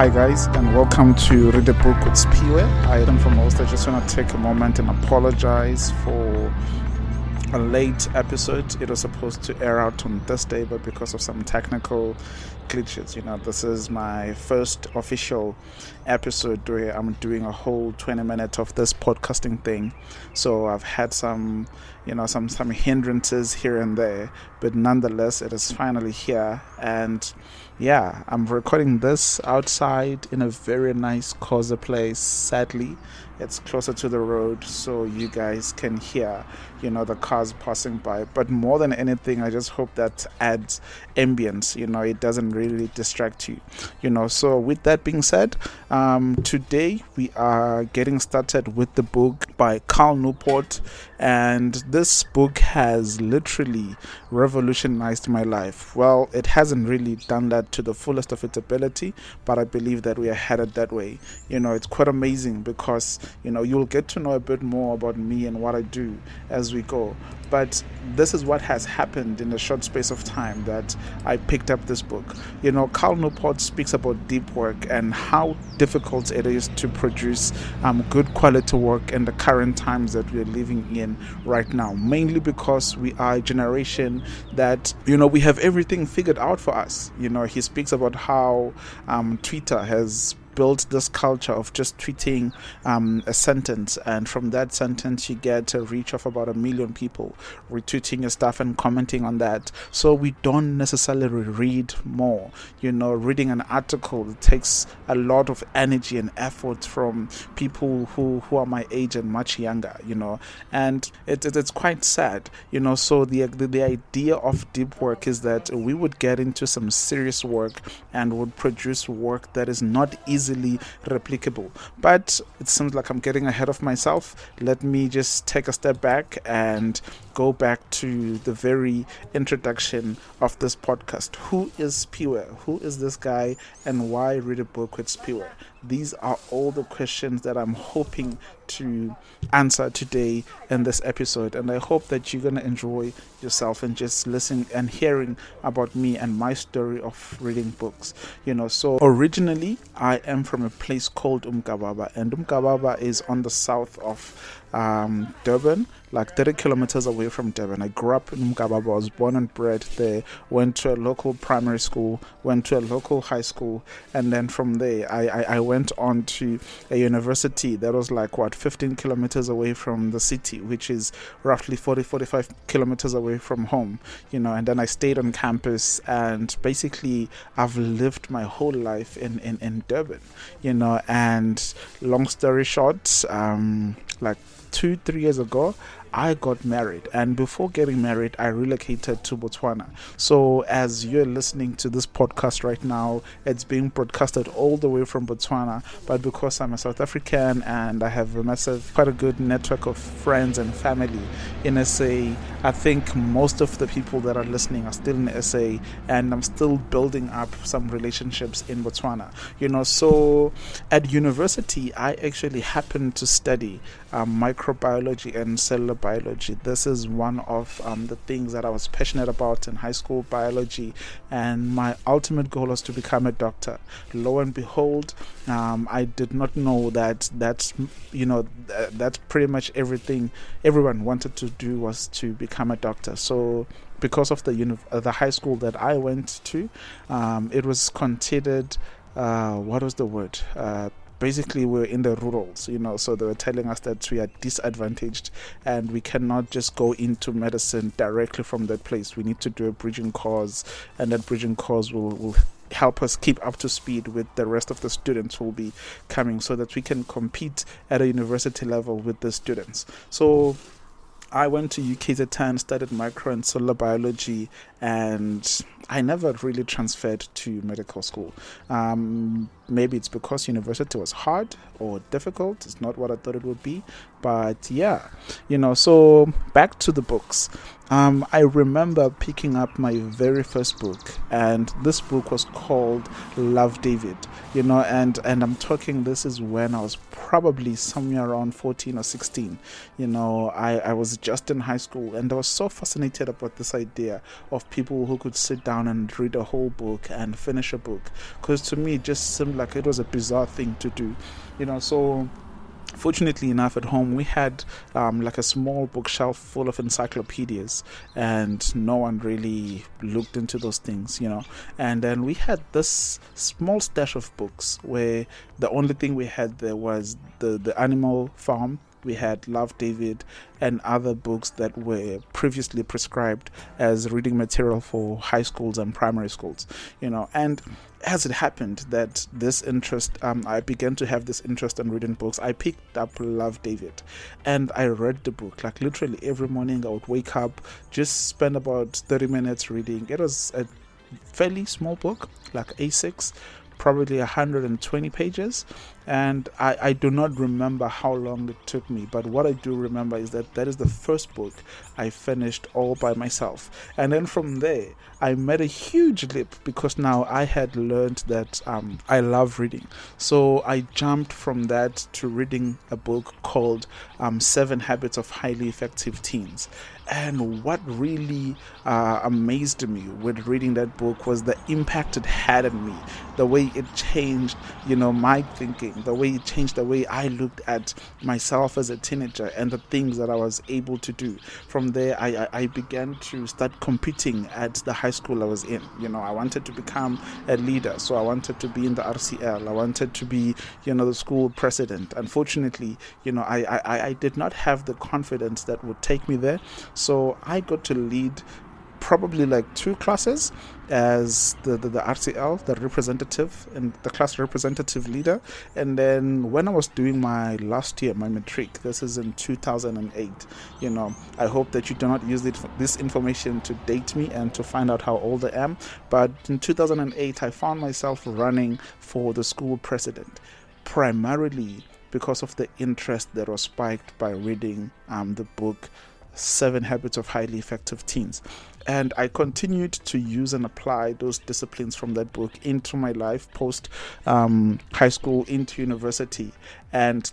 Hi, guys, and welcome to Read a Book with Sphiwe. I am from most. I just want to take a moment and apologize for a late episode. It was supposed to air out on this day, but because of some technical glitches, you know, this is my first official episode where I'm doing a whole 20 minutes of this podcasting thing. So I've had some, you know, some some hindrances here and there, but nonetheless, it is finally here and yeah, I'm recording this outside in a very nice, cozy place. Sadly, it's closer to the road, so you guys can hear, you know, the cars passing by. But more than anything, I just hope that adds ambience. You know, it doesn't really distract you. You know, so with that being said, um, today we are getting started with the book by Cal Newport, and this book has literally revolutionized my life. Well, it hasn't really done that to the fullest of its ability, but I believe that we are headed that way. You know, it's quite amazing because, you know, you'll get to know a bit more about me and what I do as we go. But this is what has happened in a short space of time that I picked up this book. You know, Cal Newport speaks about deep work and how difficult it is to produce um, good quality work in the current times that we're living in right now, mainly because we are a generation that, you know, we have everything figured out for us. You know, he speaks about how um, Twitter has built this culture of just tweeting um, a sentence, and from that sentence, you get a reach of about a million people retweeting your stuff and commenting on that. So we don't necessarily read more. You know, reading an article takes a lot of energy and effort from people who, who are my age and much younger, you know, and it, it, it's quite sad, you know. So the, the, the idea of deep work is that we would get into some serious work and would produce work that is not easy easily replicable. But it seems like I'm getting ahead of myself. Let me just take a step back and go back to the very introduction of this podcast. Who is Sphiwe? Who is this guy and why read a book with Sphiwe? These are all the questions that I'm hoping to answer today in this episode. And I hope that you're going to enjoy yourself and just listening and hearing about me and my story of reading books. You know, so originally I am from a place called Umgababa, and Umgababa is on the south of um, Durban, like 30 kilometers away from Durban. I grew up in Umgababa, I was born and bred there, went to a local primary school, went to a local high school, and then from there I, I, I went on to a university that was like what 15 kilometers away from the city, which is roughly 40 45 kilometers away from home, you know. And then I stayed on campus, and basically I've lived my whole life in, in, in Durban, you know. And long story short, um, like two, three years ago, I got married, and before getting married, I relocated to Botswana. So, as you're listening to this podcast right now, it's being broadcasted all the way from Botswana. But because I'm a South African and I have a massive, quite a good network of friends and family in SA, I think most of the people that are listening are still in SA, and I'm still building up some relationships in Botswana. You know, so at university, I actually happened to study um, microbiology and cellular biology. This is one of um, the things that I was passionate about in high school biology, and my ultimate goal was to become a doctor. Lo and behold, um, I did not know that that's you know th- that's pretty much everything everyone wanted to do was to become a doctor. So because of the uni- uh, the high school that I went to, um, it was considered uh, what was the word? Uh, basically we're in the rurals, you know, so they were telling us that we are disadvantaged and we cannot just go into medicine directly from that place. We need to do a bridging course, and that bridging course will, will help us keep up to speed with the rest of the students who will be coming so that we can compete at a university level with the students. So I went to UKZN, studied micro and cellular biology, and I never really transferred to medical school. Um, maybe it's because university was hard or difficult. It's not what I thought it would be. But yeah, you know, so back to the books. Um, I remember picking up my very first book, and this book was called Love David. You know, and and I'm talking. This is when I was probably somewhere around 14 or 16. You know, I I was just in high school, and I was so fascinated about this idea of people who could sit down and read a whole book and finish a book. Because to me, it just seemed like it was a bizarre thing to do, you know. So fortunately enough at home we had um, like a small bookshelf full of encyclopedias and no one really looked into those things you know. And then we had this small stash of books where the only thing we had there was the the animal farm we had Love David and other books that were previously prescribed as reading material for high schools and primary schools, you know. And as it happened that this interest, um, I began to have this interest in reading books, I picked up Love David and I read the book. Like literally every morning, I would wake up, just spend about 30 minutes reading. It was a fairly small book, like A6, probably 120 pages and I, I do not remember how long it took me but what i do remember is that that is the first book i finished all by myself. And then from there i made a huge leap because now i had learned that um, i love reading. So i jumped from that to reading a book called um, seven habits of highly effective teens. And what really uh, amazed me with reading that book was the impact it had on me the way it changed you know my thinking the way it changed the way I looked at myself as a teenager and the things that I was able to do. From there, I, I, began to start competing at the high school I was in. You know, I wanted to become a leader, so I wanted to be in the RCL. I wanted to be, you know, the school president. Unfortunately, you know, I, I, I did not have the confidence that would take me there. So I got to lead probably like two classes as the, the, the, RCL, the representative and the class representative leader. And then when I was doing my last year, my matric, this is in 2008, you know, I hope that you do not use this information to date me and to find out how old I am. But in 2008, I found myself running for the school president, primarily because of the interest that was spiked by reading um, the book Seven Habits of Highly Effective Teens. And I continued to use and apply those disciplines from that book into my life post um, high school, into university. And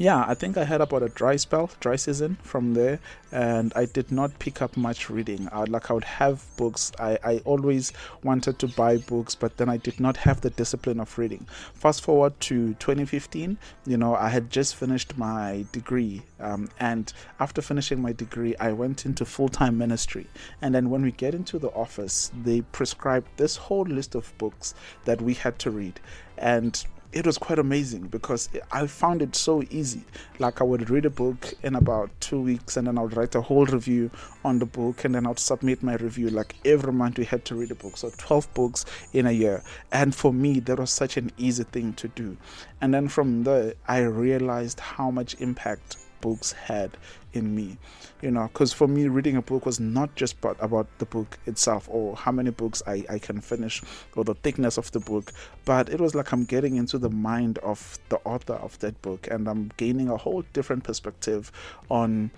yeah, I think I had about a dry spell, dry season from there, and I did not pick up much reading. I, like I would have books. I, I always wanted to buy books, but then I did not have the discipline of reading. Fast forward to 2015, you know, I had just finished my degree, um, and after finishing my degree, I went into full time ministry. And then when we get into the office, they prescribed this whole list of books that we had to read, and it was quite amazing because I found it so easy. Like I would read a book in about two weeks, and then I would write a whole review on the book, and then I'd submit my review. Like every month, we had to read a book, so 12 books in a year. And for me, that was such an easy thing to do. And then from there, I realized how much impact books had in me you know because for me reading a book was not just about, about the book itself or how many books I, I can finish or the thickness of the book but it was like i'm getting into the mind of the author of that book and i'm gaining a whole different perspective on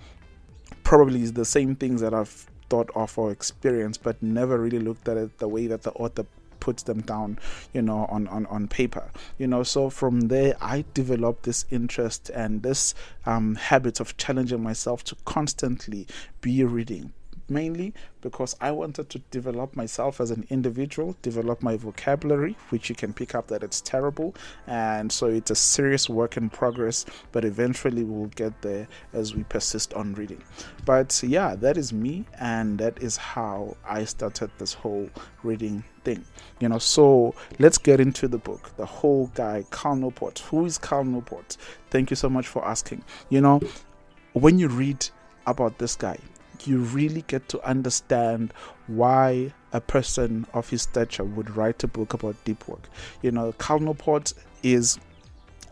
probably the same things that i've thought of or experienced but never really looked at it the way that the author puts them down, you know, on, on, on paper. You know, so from there I developed this interest and this um, habit of challenging myself to constantly be reading, mainly because I wanted to develop myself as an individual, develop my vocabulary, which you can pick up that it's terrible. And so it's a serious work in progress, but eventually we'll get there as we persist on reading. But yeah, that is me, and that is how I started this whole reading thing. You know, so let's get into the book. The whole guy, Cal Newport. Who is Cal Newport? Thank you so much for asking. You know, when you read about this guy, you really get to understand why a person of his stature would write a book about deep work. You know, Cal Newport is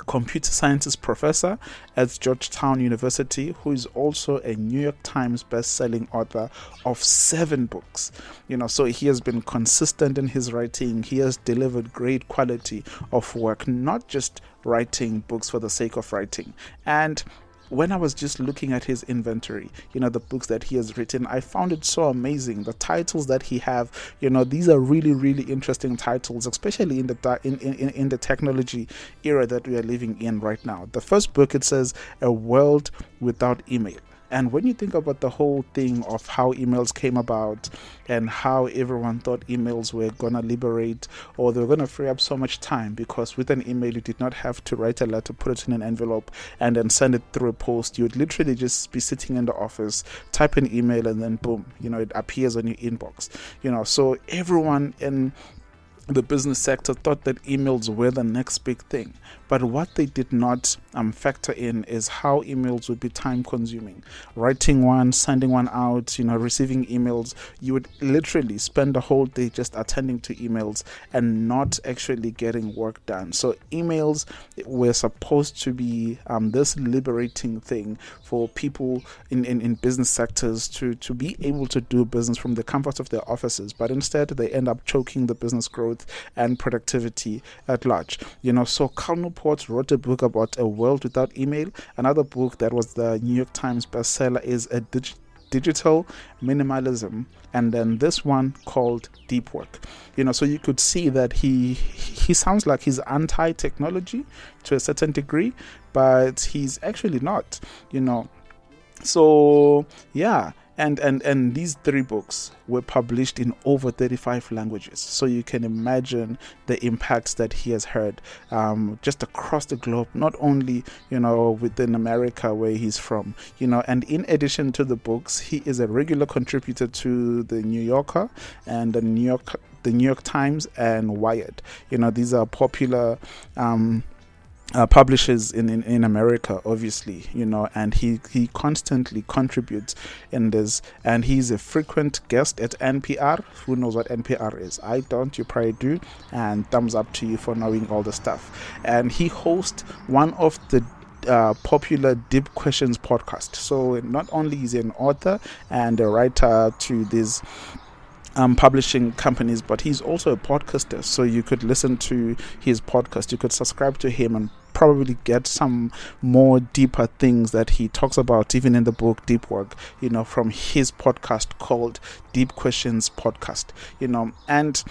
computer sciences professor at Georgetown University, who is also a New York Times best-selling author of seven books. You know, so he has been consistent in his writing. He has delivered great quality of work, not just writing books for the sake of writing. And when I was just looking at his inventory, you know, the books that he has written, I found it so amazing. The titles that he have, you know, these are really, really interesting titles, especially in the in, in, in the technology era that we are living in right now. The first book it says, "A World Without Email." And when you think about the whole thing of how emails came about and how everyone thought emails were going to liberate or they were going to free up so much time because with an email you did not have to write a letter, put it in an envelope, and then send it through a post. You would literally just be sitting in the office, type an email, and then boom, you know, it appears on your inbox. You know, so everyone in the business sector thought that emails were the next big thing. But what they did not um, factor in is how emails would be time consuming. Writing one, sending one out, you know, receiving emails, you would literally spend the whole day just attending to emails and not actually getting work done. So, emails were supposed to be um, this liberating thing for people in, in, in business sectors to, to be able to do business from the comfort of their offices. But instead, they end up choking the business growth and productivity at large. You know, so Wrote a book about a world without email. Another book that was the New York Times bestseller is a dig- digital minimalism. And then this one called deep work. You know so you could see that he he sounds like he's anti technology to a certain degree but he's actually not you know. So yeah and and and these three books were published in over 35 languages. So you can imagine the impacts that he has heard um, just across the globe not only you know within america where he's from you know and in addition to the books he is a regular contributor to the new yorker and the new york the new york times and wired. You know these are popular um, uh, publishes in, in, in America, obviously, you know, and he, he constantly contributes in this. And he's a frequent guest at NPR. Who knows what NPR is? I don't, you probably do. And thumbs up to you for knowing all the stuff. And he hosts one of the uh, popular Deep Questions podcast. So not only is he an author and a writer to these um, publishing companies, but he's also a podcaster. So you could listen to his podcast, you could subscribe to him and probably get some more deeper things that he talks about, even in the book Deep Work, you know, from his podcast called Deep Questions Podcast, you know, and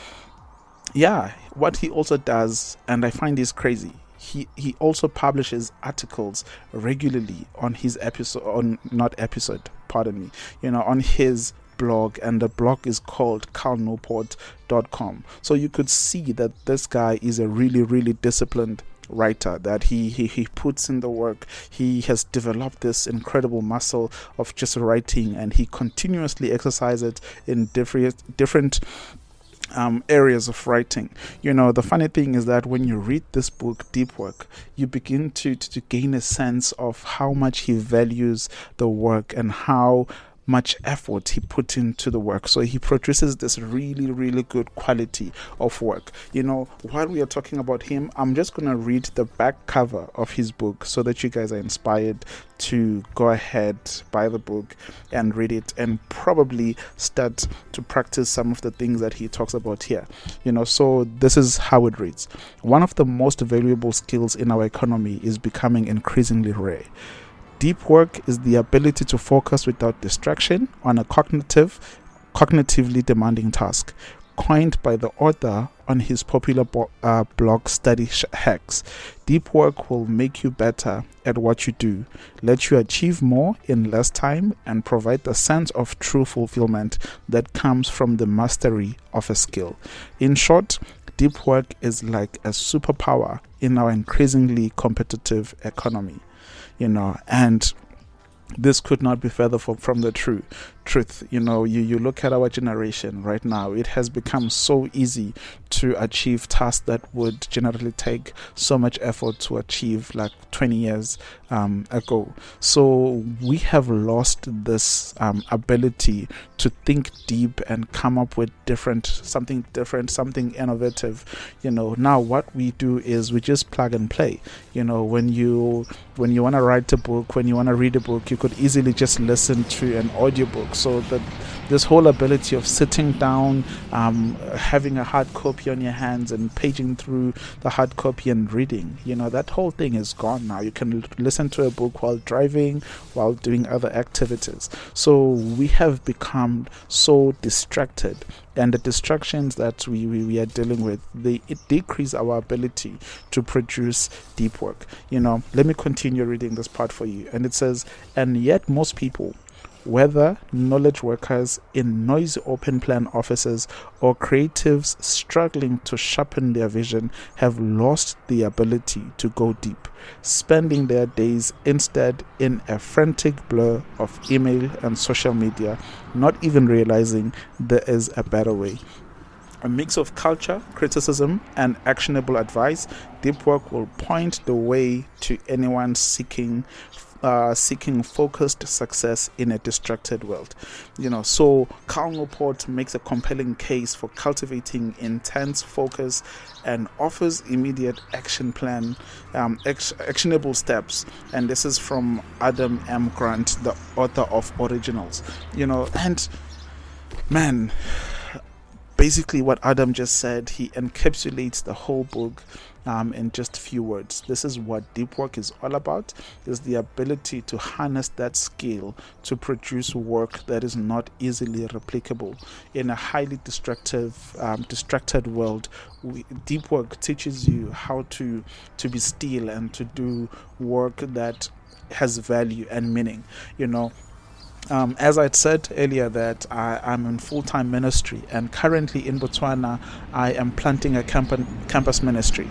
yeah, what he also does, and I find this crazy. He, he also publishes articles regularly on his episode on not episode pardon me you know on his blog and the blog is called calnewport.com so you could see that this guy is a really really disciplined writer that he, he he puts in the work he has developed this incredible muscle of just writing and he continuously exercises it in different different um, areas of writing. You know, the funny thing is that when you read this book, Deep Work, you begin to, to, to gain a sense of how much he values the work and how much effort he put into the work. So he produces this really, really good quality of work. You know, while we are talking about him, I'm just going to read the back cover of his book so that you guys are inspired to go ahead, buy the book, and read it, and probably start to practice some of the things that he talks about here. You know, so this is how it reads One of the most valuable skills in our economy is becoming increasingly rare. Deep work is the ability to focus without distraction on a cognitive, cognitively demanding task. Coined by the author on his popular bo- uh, blog Study Hacks, deep work will make you better at what you do, let you achieve more in less time, and provide the sense of true fulfillment that comes from the mastery of a skill. In short, deep work is like a superpower in our increasingly competitive economy you know, and this could not be further from, the true truth. You know you, you look at our generation right now it has become so easy to achieve tasks that would generally take so much effort to achieve like 20 years um, ago. So we have lost this um, ability to think deep and come up with different something different something innovative. You know now what we do is we just plug and play. You know when you when you want to write a book when you want to read a book you could easily just listen to an audiobook. So that this whole ability of sitting down, um, having a hard copy copy on your hands and paging through the hard copy and reading. You know, that whole thing is gone now. You can listen to a book while driving, while doing other activities. So we have become so distracted and the distractions that we, we, we, are dealing with they decrease our ability to produce deep work you know let me continue reading this part for you and it says and yet most people whether knowledge workers in noisy open plan offices or creatives struggling to sharpen their vision, have lost the ability to go deep, spending their days instead in a frantic blur of email and social media, not even realizing there is a better way. A mix of culture, criticism, and actionable advice, Deep Work will point the way to anyone seeking uh, seeking focused success in a distracted world. You know, so Cal Newport makes a compelling case for cultivating intense focus and offers immediate action plan, um, actionable steps. And this is from Adam M. Grant, the author of Originals. You know, and man, basically what Adam just said, he encapsulates the whole book um, in just a few words. This is what deep work is all about: is the ability to harness that skill to produce work that is not easily replicable in a highly destructive, um, distracted world. We, deep work teaches you how to to be still and to do work that has value and meaning. You know, um, as I'd said earlier, that I, am in full time ministry, and currently in Botswana, I am planting a camp- campus ministry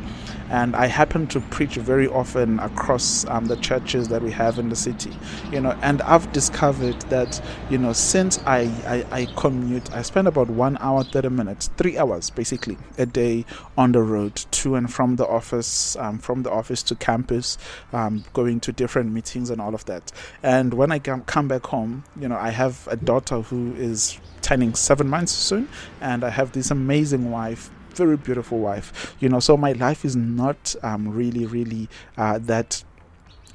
and I happen to preach very often across um, the churches that we have in the city, you know. And I've discovered that, you know, since I, I, I commute, I spend about one hour, 30 minutes, three hours basically a day on the road to and from the office, um, from the office to campus, um, going to different meetings and all of that. And when I come back home, you know, I have a daughter who is turning seven months soon, and I have this amazing wife very beautiful wife. You know, so my life is not um, really, really uh, that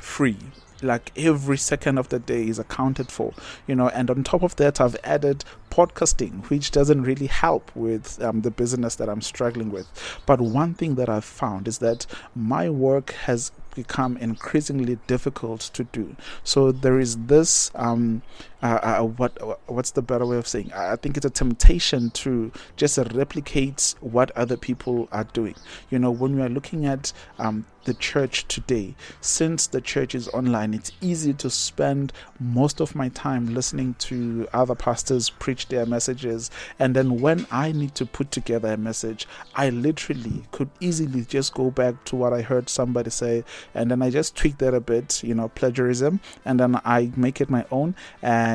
free like every second of the day is accounted for you know and on top of that i've added podcasting which doesn't really help with um, the business that i'm struggling with but one thing that i've found is that my work has become increasingly difficult to do. So there is this um, uh, uh, what what's the better way of saying? I think it's a temptation to just replicate what other people are doing. You know, when we are looking at um, the church today, since the church is online, it's easy to spend most of my time listening to other pastors preach their messages, and then when I need to put together a message, I literally could easily just go back to what I heard somebody say, and then I just tweak that a bit, you know, plagiarism, and then I make it my own and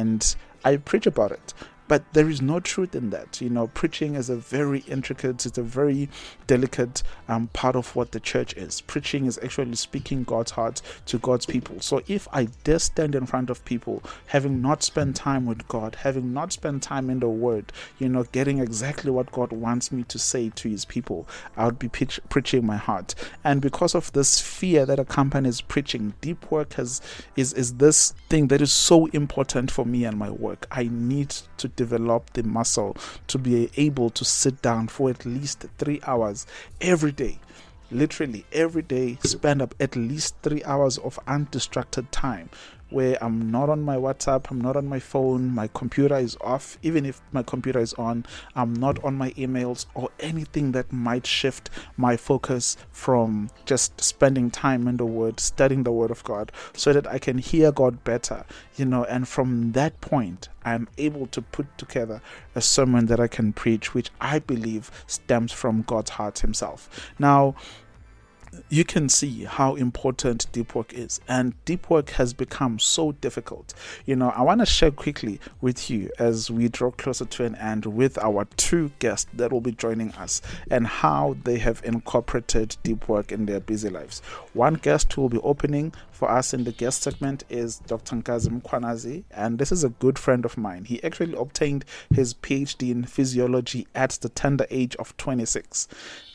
I preach about it but there is no truth in that. You know, preaching is a very intricate, it's a very delicate um, part of what the church is. Preaching is actually speaking God's heart to God's people. So if I dare stand in front of people, having not spent time with God, having not spent time in the Word, you know, getting exactly what God wants me to say to His people, I would be pitch- preaching my heart. And because of this fear that accompanies preaching, deep work has is is this thing that is so important for me and my work. I need to develop the muscle to be able to sit down for at least three hours every day. Literally every day spend up at least three hours of undistracted time where I'm not on my WhatsApp, I'm not on my phone, my computer is off. Even if my computer is on, I'm not on my emails or anything that might shift my focus from just spending time in the Word, studying the Word of God, so that I can hear God better, you know. And from that point, I'm able to put together a sermon that I can preach, which I believe stems from God's heart Himself. Now, you can see how important deep work is and deep work has become so difficult you know i want to share quickly with you as we draw closer to an end with our two guests that will be joining us and how they have incorporated deep work in their busy lives one guest who will be opening for us in the guest segment is Dr. Nkazi Mkhwanazi, and this is a good friend of mine. He actually obtained his PhD in physiology at the tender age of 26.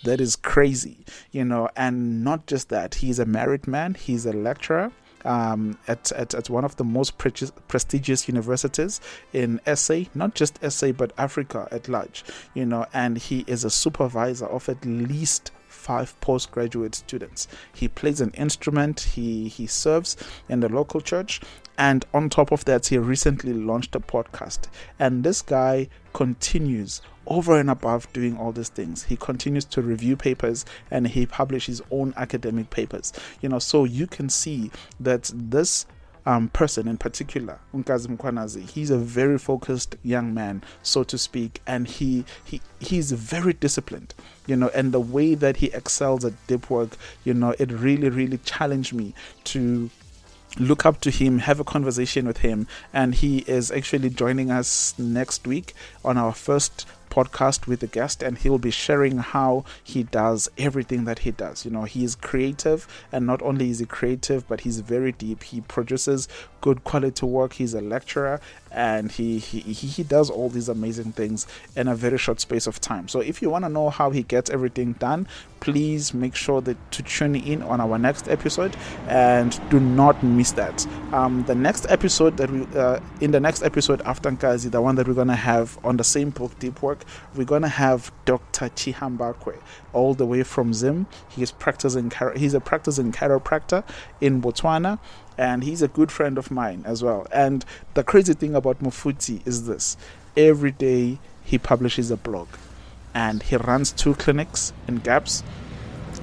That is crazy, you know, and not just that, he's a married man, he's a lecturer um, at, at, at one of the most pre- prestigious universities in SA, not just SA, but Africa at large, you know, and he is a supervisor of at least five postgraduate students. He plays an instrument, he, he serves in the local church, and on top of that, he recently launched a podcast. And this guy continues over and above doing all these things. He continues to review papers and he publishes his own academic papers. You know, so you can see that this um, person in particular, Unkazi Mkhwanazi, he's a very focused young man, so to speak, and he he he's very disciplined, you know, and the way that he excels at deep work, you know, it really really challenged me to look up to him, have a conversation with him, and he is actually joining us next week on our first podcast with a guest and he'll be sharing how he does everything that he does. You know, he is creative and not only is he creative, but he's very deep. He produces good quality work. He's a lecturer and he, he, he does all these amazing things in a very short space of time. So if you want to know how he gets everything done, please make sure that to tune in on our next episode and do not miss that. Um, the next episode that we uh, in the next episode after Nkazi, the one that we're gonna have on the same book, Deep Work, we're gonna have Dr. Chihambakwe all the way from Zim. He's practicing he's a practicing chiropractor in Botswana and he's a good friend of mine as well. And the crazy thing about Mufuti is this: every day he publishes a blog, and he runs two clinics in Gabs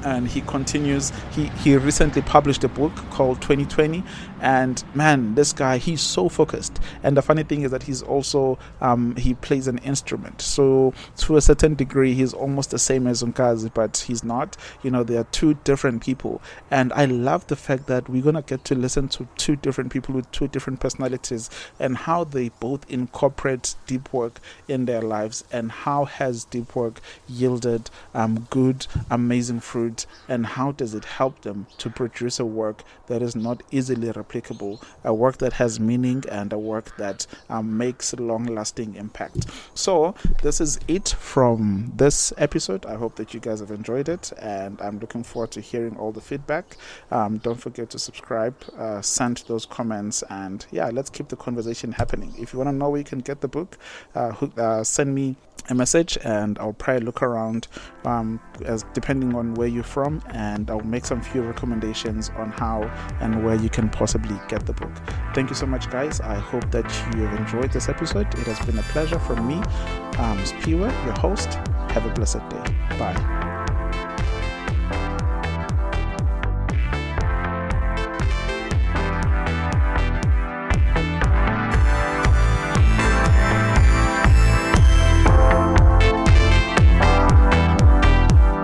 and he continues he he recently published a book called 2020 and man this guy he's so focused. And the funny thing is that he's also um, he plays an instrument. So to a certain degree he's almost the same as Unkazi but he's not. You know they are two different people. And I love the fact that we're gonna get to listen to two different people with two different personalities and how they both incorporate deep work in their lives and how has deep work yielded um, good amazing fruit and how does it help them to produce a work that is not easily replicable, a work that has meaning, and a work that um, makes long lasting impact. So, this is it from this episode. I hope that you guys have enjoyed it, and I'm looking forward to hearing all the feedback. Um, don't forget to subscribe, uh, send those comments, and yeah, let's keep the conversation happening. If you want to know where you can get the book, uh, uh, send me a message and I'll probably look around um, as depending on where you're from and I'll make some few recommendations on how and where you can possibly get the book. Thank you so much, guys. I hope that you have enjoyed this episode. It has been a pleasure from me, um, Sphiwe, your host. Have a blessed day. Bye.